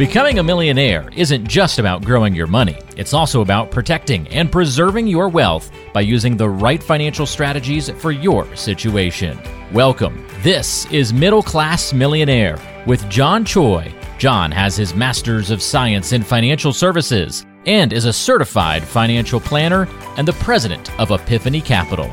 Becoming a millionaire isn't just about growing your money, it's also about protecting and preserving your wealth by using the right financial strategies for your situation. Welcome. This is Middle Class Millionaire with John Choi. John has his Master's of Science in Financial Services and is a certified financial planner and the president of Epiphany Capital.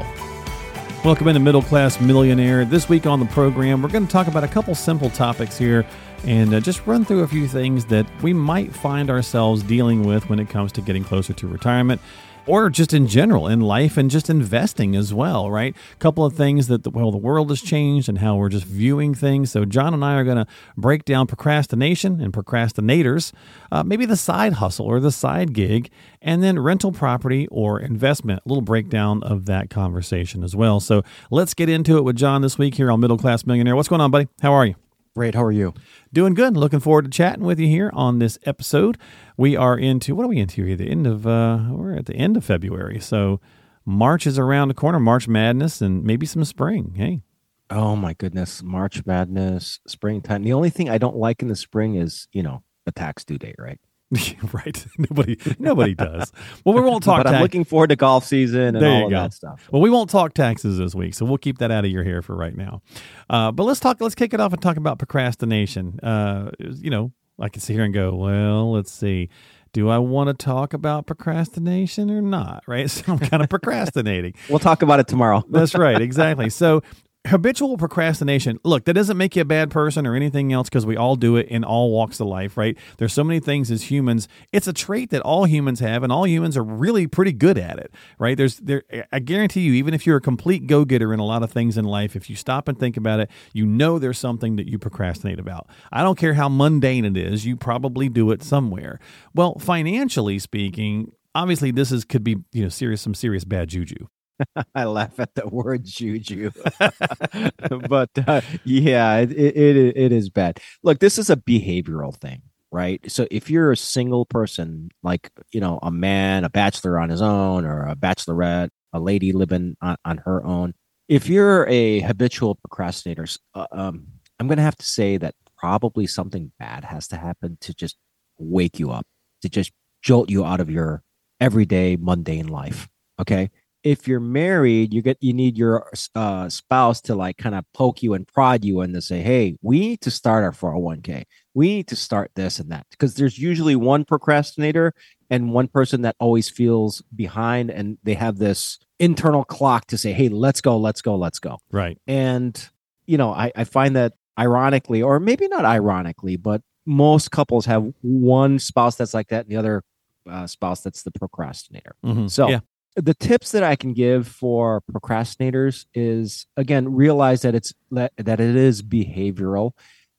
Welcome into Middle Class Millionaire. This week on the program, we're going to talk about a couple simple topics here and uh, just run through a few things that we might find ourselves dealing with when it comes to getting closer to retirement or just in general in life and just investing as well, right? A couple of things that the, well the world has changed and how we're just viewing things. So John and I are going to break down procrastination and procrastinators, uh, maybe the side hustle or the side gig, and then rental property or investment. A little breakdown of that conversation as well. So let's get into it with John this week here on Middle Class Millionaire. What's going on, buddy? How are you? Great. How are you? Doing good. Looking forward to chatting with you here on this episode. We are into what are we into here? The end of uh, we're at the end of February, so March is around the corner. March Madness and maybe some spring. Hey. Oh my goodness, March Madness, springtime. The only thing I don't like in the spring is you know the tax due date, right? right. Nobody nobody does. Well, we won't talk. but I'm looking forward to golf season and there all you go. that stuff. Well, we won't talk taxes this week, so we'll keep that out of your hair for right now. Uh, but let's talk. Let's kick it off and talk about procrastination. Uh, you know, I can sit here and go, well, let's see. Do I want to talk about procrastination or not? Right. So I'm kind of procrastinating. We'll talk about it tomorrow. That's right. Exactly. So habitual procrastination. Look that doesn't make you a bad person or anything else because we all do it in all walks of life right? There's so many things as humans. It's a trait that all humans have and all humans are really pretty good at it right? There's there i guarantee you even if you're a complete go-getter in a lot of things in life if you stop and think about it you know there's something that you procrastinate about. I don't care how mundane it is you probably do it somewhere. Well financially speaking obviously this is could be you know serious some serious bad juju I laugh at the word juju, but uh, yeah, it, it it is bad. Look, this is a behavioral thing, right? So if you're a single person, like you know, a man, a bachelor on his own, or a bachelorette, a lady living on, on her own, if you're a habitual procrastinator, uh, um, I'm going to have to say that probably something bad has to happen to just wake you up, to just jolt you out of your everyday mundane life. Okay if you're married, you get you need your uh, spouse to like kind of poke you and prod you and to say, "Hey, we need to start our 401k. We need to start this and that." Because there's usually one procrastinator and one person that always feels behind, and they have this internal clock to say, "Hey, let's go, let's go, let's go." Right. And you know, I, I find that ironically, or maybe not ironically, but most couples have one spouse that's like that, and the other uh, spouse that's the procrastinator. Mm-hmm. So yeah the tips that I can give for procrastinators is again realize that it's that, it is behavioral,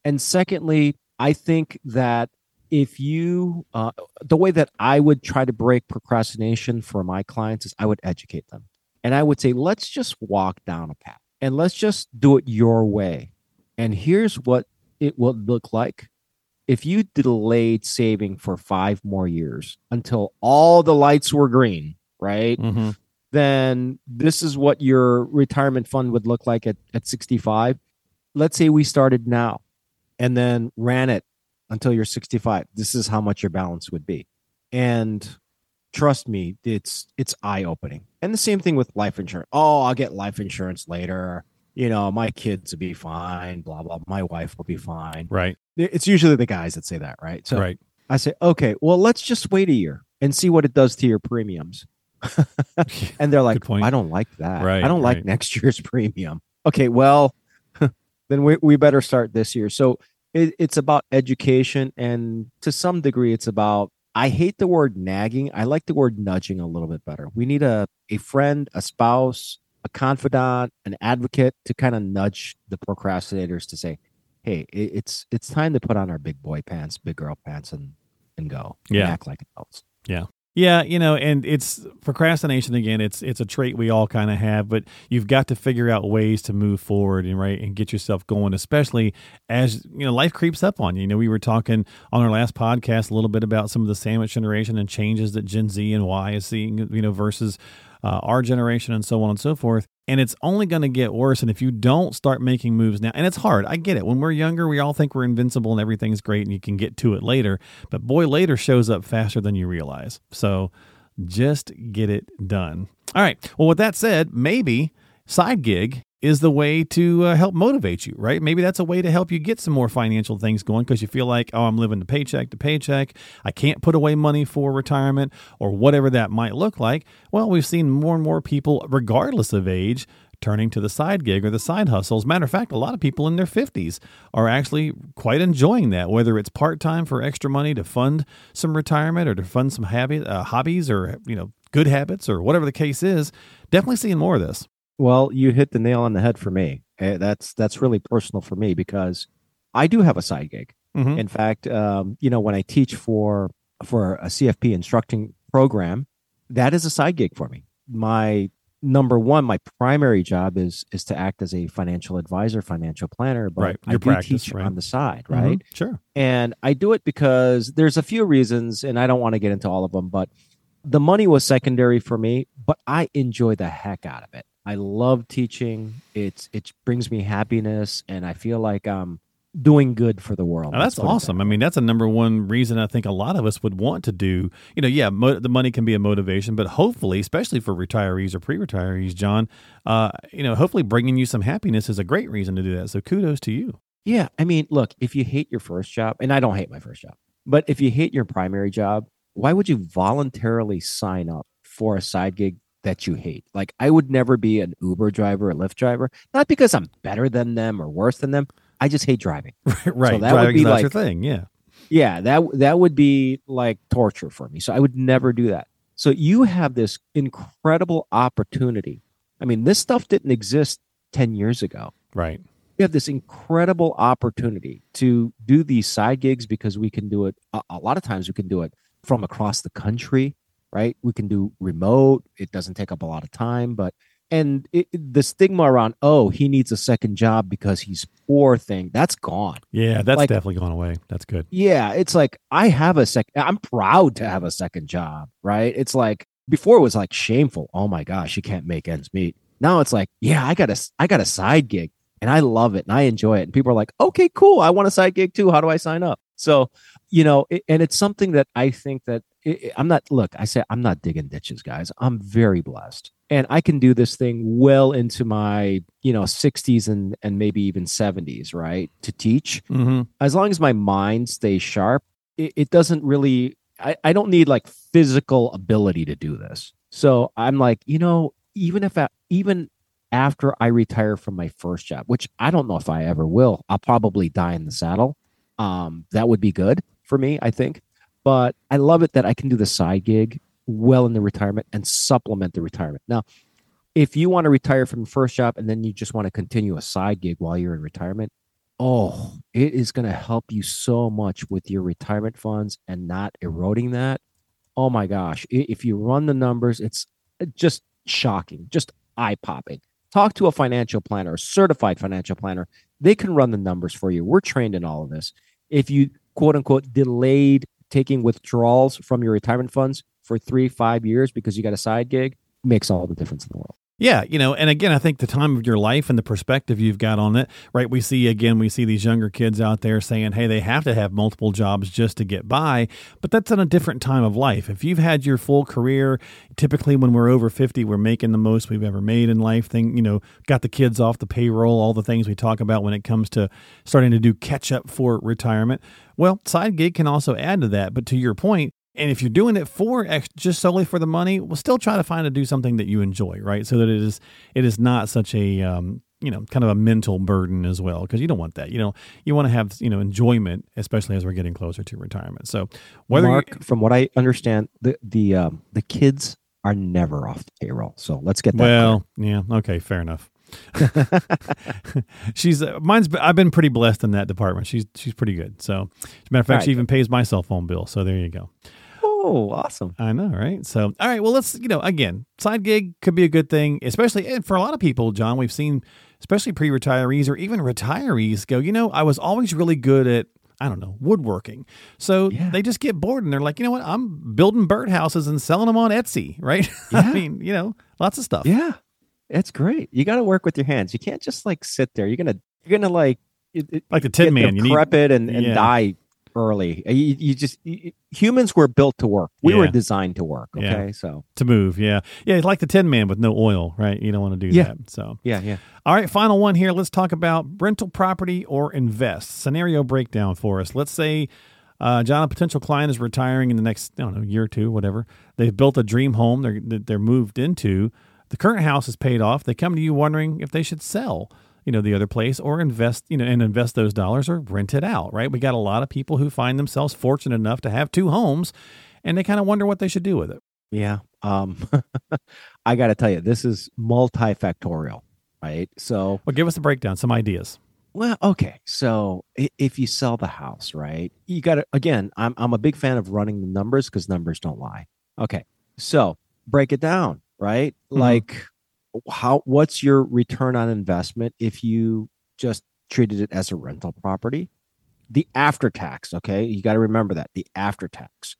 and secondly, I think that if you uh, the way that I would try to break procrastination for my clients is I would educate them, and I would say let's just walk down a path and let's just do it your way, and here's what it will look like. If you delayed saving for five more years until all the lights were green right? Mm-hmm. Then this is what your retirement fund would look like at, at 65. Let's say we started now and then ran it until you're 65. This is how much your balance would be. And trust me, it's it's eye-opening. And the same thing with life insurance. Oh, I'll get life insurance later. You know, my kids will be fine, blah blah. My wife will be fine. Right. It's usually the guys that say that, right? So right. I say, okay, well, let's just wait a year and see what it does to your premiums. and they're like, I don't like that. Right, I don't right. like next year's premium. Okay, well, then we, we better start this year. So it, it's about education. And to some degree, it's about, I hate the word nagging. I like the word nudging a little bit better. We need a, a friend, a spouse, a confidant, an advocate to kind of nudge the procrastinators to say, hey, it, it's it's time to put on our big boy pants, big girl pants, and and go. Yeah. And act like adults. Yeah. Yeah, you know, and it's procrastination again. It's it's a trait we all kind of have, but you've got to figure out ways to move forward and right and get yourself going, especially as you know life creeps up on you. You know, we were talking on our last podcast a little bit about some of the sandwich generation and changes that Gen Z and Y is seeing, you know, versus uh, our generation, and so on and so forth. And it's only going to get worse. And if you don't start making moves now, and it's hard, I get it. When we're younger, we all think we're invincible and everything's great and you can get to it later. But boy, later shows up faster than you realize. So just get it done. All right. Well, with that said, maybe side gig is the way to uh, help motivate you, right? Maybe that's a way to help you get some more financial things going because you feel like, oh, I'm living the paycheck to paycheck. I can't put away money for retirement or whatever that might look like. Well, we've seen more and more people, regardless of age, turning to the side gig or the side hustle. As matter of fact, a lot of people in their 50s are actually quite enjoying that, whether it's part time for extra money to fund some retirement or to fund some habit, uh, hobbies or, you know, good habits or whatever the case is. Definitely seeing more of this. Well, you hit the nail on the head for me. Uh, That's that's really personal for me because I do have a side gig. Mhm. In fact, um, you know, when I teach for for a CFP instructing program, that is a side gig for me. My number one, my primary job is is to act as a financial advisor, financial planner, but Right, I your do practice, teach right. on the side, Mhm. right? Sure. And I do it because there's a few reasons, and I don't want to get into all of them, but the money was secondary for me, but I enjoy the heck out of it. I love teaching. It's it brings me happiness, and I feel like I'm doing good for the world. That's awesome. I mean, that's a number one reason I think a lot of us would want to do. You know, yeah, mo- the money can be a motivation, but hopefully, especially for retirees or pre-retirees, John, uh, you know, hopefully bringing you some happiness is a great reason to do that. So kudos to you. Yeah, I mean, look, if you hate your first job, and I don't hate my first job, but if you hate your primary job, why would you voluntarily sign up for a side gig that you hate? Like, I would never be an Uber driver a Lyft driver, not because I'm better than them or worse than them. I just hate driving. right. right. So that would be like, your thing. Yeah. Yeah, that that would be like torture for me. So I would never do that. So you have this incredible opportunity. I mean, this stuff didn't exist 10 years ago. Right. we have this incredible opportunity to do these side gigs because we can do it a, a lot of times we can do it from across the country right we can do remote it doesn't take up a lot of time but and it, the stigma around oh he needs a second job because he's poor thing that's gone Yeah, that's Like- definitely gone away. That's good. yeah it's like i have a sec i'm proud to have a second job right it's like before it was like shameful oh my gosh you can't make ends meet now it's like yeah i got a i got a side gig and i love it and i enjoy it and people are like okay cool i want a side gig too how do i sign up so you know it, and it's something that i think that it, i'm not look i say i'm not digging ditches guys i'm very blessed and i can do this thing well into my you know 60s and and maybe even 70s right to teach hmm as long as my mind stays sharp, it, it doesn't really, I, I don't need like physical ability to do this. So I'm like, you know, even if, I, even after I retire from my first job, which I don't know if I ever will, I'll probably die in the saddle. Um, that would be good for me, I think. But I love it that I can do the side gig well in the retirement and supplement the retirement. Now, if you want to retire from the first job and then you just want to continue a side gig while you're in retirement, oh, it is going to help you so much with your retirement funds and not eroding that. Oh my gosh. If you run the numbers, it's uh, just shocking, just eye popping. Talk to a financial planner, a certified financial planner. They can run the numbers for you. We're trained in all of this. If you quote unquote delayed taking withdrawals from your retirement funds for three, five years because you got a side gig, makes all the difference in the world. Yeah, you know, and again, I think the time of your life and the perspective you've got on it, right? We see again, we see these younger kids out there saying, hey, they have to have multiple jobs just to get by, but that's in a different time of life. If you've had your full career, typically when we're over 50, we're making the most we've ever made in life, thing, you know, got the kids off the payroll, all the things we talk about when it comes to starting to do catch up for retirement. Well, side gig can also add to that, but to your point, and if you're doing it for ex- just solely for the money, well, still try to find to do something that you enjoy, right? So that it is it is not such a um, you know kind of a mental burden as well, because you don't want that. You know, you want to have you know enjoyment, especially as we're getting closer to retirement. So whether Marc, you, from what I understand, the the um, the kids are never off the payroll. So let's get that. well, yeah, okay, fair enough. she's uh, mine's. I've been pretty blessed in that department. She's she's pretty good. So, as a matter of fact, Right. she even pays my cell phone bill. So there you go. Oh, awesome. I know, right? So, all right. Well, let's, you know, again, side gig could be a good thing, especially and for a lot of people, John, we've seen, especially pre retirees or even retirees go, you know, I was always really good at, I don't know, woodworking. So Yeah. they just get bored and they're like, you know what? I'm building birdhouses and selling them on Etsy, right? I mean, you know, Lots of stuff. Yeah, it's great. You got to work with your hands. You can't just like sit there. You're gonna you're gonna like it, it, Like the Tin Man. You need decrepit and, and yeah. die early. You, you just you, humans were built to work. We were designed to work. Yeah. Okay, so to move. Yeah. Yeah. It's like the Tin Man with no oil, right? You don't want to do Yeah. that. So, yeah, yeah. all right. Final one here. Let's talk about rental property or invest. Scenario breakdown for us. Let's say, uh, John, a potential client is retiring in the next, I don't know, year or two, whatever. They've built a dream home they're, they're moved into. The current house is paid off. They come to you wondering if they should sell, you know, the other place or invest, you know, and invest those dollars or rent it out, right? We got a lot of people who find themselves fortunate enough to have two homes and they kind of wonder what they should do with it. Yeah. Um, I got to tell you, this is multifactorial, right? So, Well, give us a breakdown, some ideas. well, okay. So, if you sell the house, right, you got to, again, I'm, I'm a big fan of running the numbers because numbers don't lie. Okay. So, break it down, right? Mhm. Like, how, what's your return on investment if you just treated it as a rental property? The after tax, okay? You got to remember that the after tax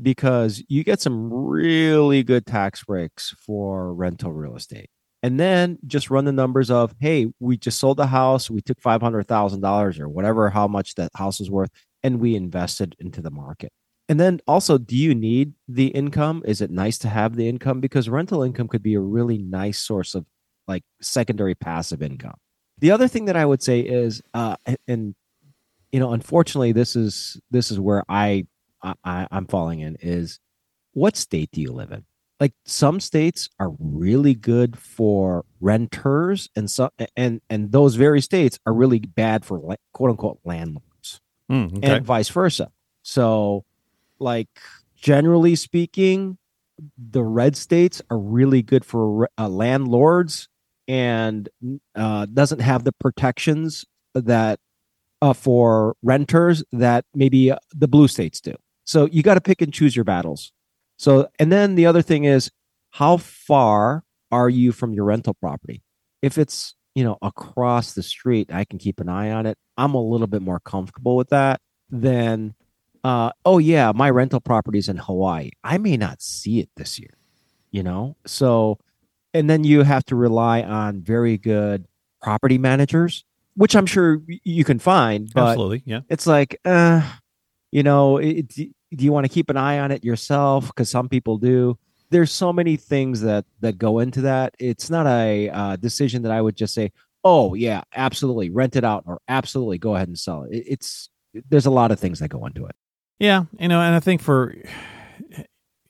because you get some really good tax breaks for rental real estate. And then just run the numbers of, hey, we just sold the house, we took five hundred thousand dollars or whatever, how much that house is worth, and we invested into the market. And then also, do you need the income? Is it nice to have the income? Because rental income could be a really nice source of like secondary passive income. The other thing that I would say is, uh, and you know, unfortunately, this is this is where I, I I'm falling in is, what state do you live in? Like some states are really good for renters, and so and and those very states are really bad for quote unquote landlords Mm, okay. and vice versa. So, like generally speaking, the red states are really good for uh, landlords and uh, doesn't have the protections that uh, for renters that maybe uh, the blue states do. So you got to pick and choose your battles. So, and then the other thing is, how far are you from your rental property? If it's you know across the street, I can keep an eye on it. I'm a little bit more comfortable with that than, uh, oh yeah, my rental property is in Hawaii. I may not see it this year, you know. So, and then you have to rely on very good property managers, which I'm sure you can find, but Absolutely. Yeah. it's like uh you know it, do you want to keep an eye on it yourself because some people do there's so many things that that go into that it's not a uh, decision that i would just say oh yeah absolutely rent it out or absolutely go ahead and sell it. it it's there's a lot of things that go into it Yeah, you know, and I think for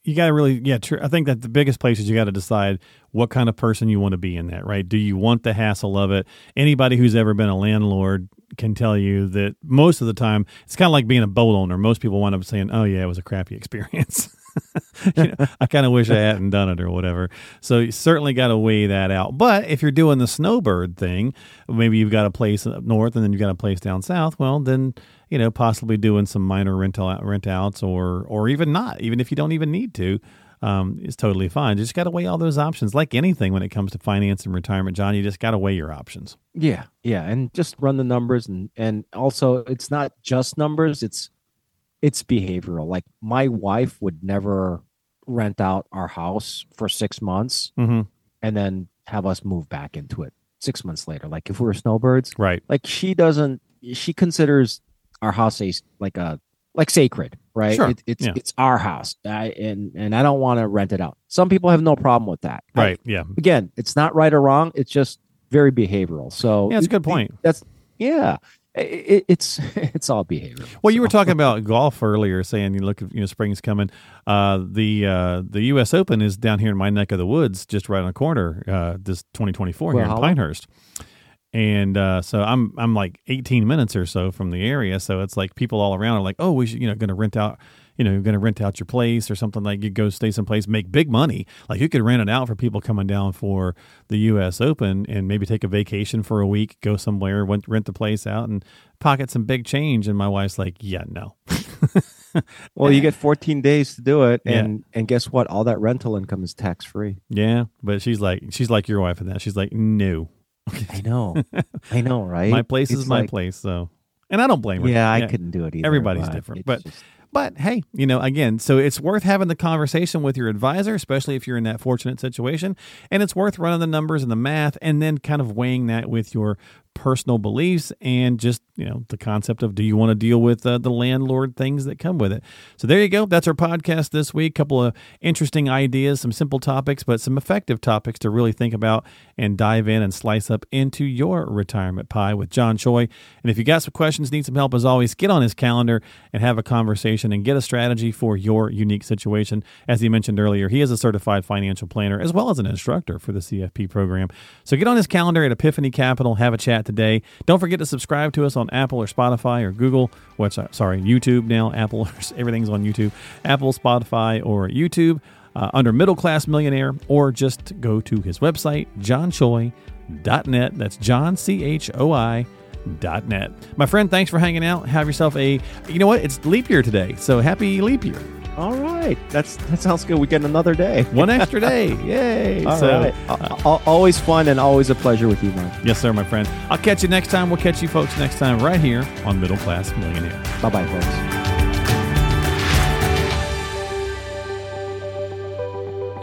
you got to really, yeah, true. I think that the biggest place is you got to decide what kind of person you want to be in that, right? Do you want the hassle of it? Anybody who's ever been a landlord can tell you that most of the time it's kind of like being a boat owner. Most people wind up saying, "Oh yeah, it was a crappy experience." you know, I kind of wish I hadn't done it or whatever. So you certainly got to weigh that out. But if you're doing the snowbird thing, maybe you've got a place up north and then you've got a place down south. Well, then you know possibly doing some minor rental rent outs or or even not, even if you don't even need to. Um, is totally fine. You just got to weigh all those options. Like anything when it comes to finance and retirement, John, you just got to weigh your options. yeah yeah and just run the numbers and and also it's not just numbers it's it's behavioral like my wife would never rent out our house for six months Mm-hmm. and then have us move back into it six months later. Like if we were snowbirds, Right. like she doesn't, she considers our house a like a like sacred, right? Sure, It, it's yeah. it's our house, I, and and I don't want to rent it out. Some people have no problem with that. I- Right. Yeah. again, it's not right or wrong. It's just very behavioral. So Yeah, it's a good point. That's yeah. It, it's it's all behavioral. Well, you were talking about golf earlier, saying you look, you know, spring's coming. Uh, the uh, the U.S. Open is down here in my neck of the woods, just right on the corner. Uh, this 2024 Where, here in? Pinehurst, and uh, so I'm I'm like 18 minutes or so from the area. So it's like people all around are like, oh, we should, you know, going to rent out. You know, going to rent out your place or something like you go stay someplace, make big money. Like you could rent it out for people coming down for the U.S. Open and maybe take a vacation for a week, go somewhere, rent, rent the place out, and pocket some big change. And my wife's like, yeah, no. Well, you get 14 days to do it, Yeah. and and guess what? All that rental income is tax free. Yeah, but she's like she's like your wife in that. She's like, no, I know, I know, right? my place It's is my like- place. So, and I don't blame her. Yeah, I couldn't do it either. Everybody's different, but- just- But hey, you know, again, so it's worth having the conversation with your advisor, especially if you're in that fortunate situation. And it's worth running the numbers and the math and then kind of weighing that with your personal beliefs and just you know the concept of do you want to deal with uh, the landlord things that come with it? So there you go. That's our podcast this week. A couple of interesting ideas some simple topics but some effective topics to really think about and dive in and slice up into your retirement pie with john choi. And if you got some questions need some help as always get on his calendar and have a conversation and get a strategy for your unique situation. As he mentioned earlier he is a certified financial planner as well as an instructor for the cfp program. So get on his calendar at epiphany capital have a chat today. Don't forget to subscribe to us on Apple or Spotify or Google. What's sorry, YouTube now. Apple, everything's on YouTube. Apple, Spotify, or YouTube uh, under Middle Class Millionaire, or just go to his website, johnchoi.net. That's John C H O I. Dot net. My friend, thanks for hanging out. Have yourself a, you know what? It's leap year today. So happy leap year. All right, that's that sounds good. We get another day, one extra day. Yay! All so, right. uh, always fun and always a pleasure with you, Marc. Yes, sir, my friend. I'll catch you next time. We'll catch you folks next time right here on Middle Class Millionaire. Bye, bye, folks.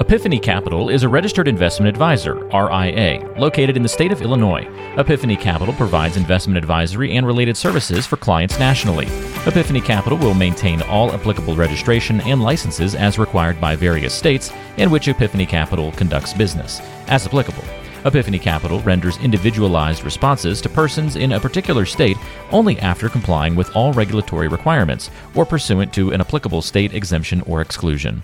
Epiphany Capital is a registered investment advisor, RIA, located in the state of Illinois. Epiphany Capital provides investment advisory and related services for clients nationally. Epiphany Capital will maintain all applicable registration and licenses as required by various states in which Epiphany Capital conducts business, as applicable. Epiphany Capital renders individualized responses to persons in a particular state only after complying with all regulatory requirements or pursuant to an applicable state exemption or exclusion.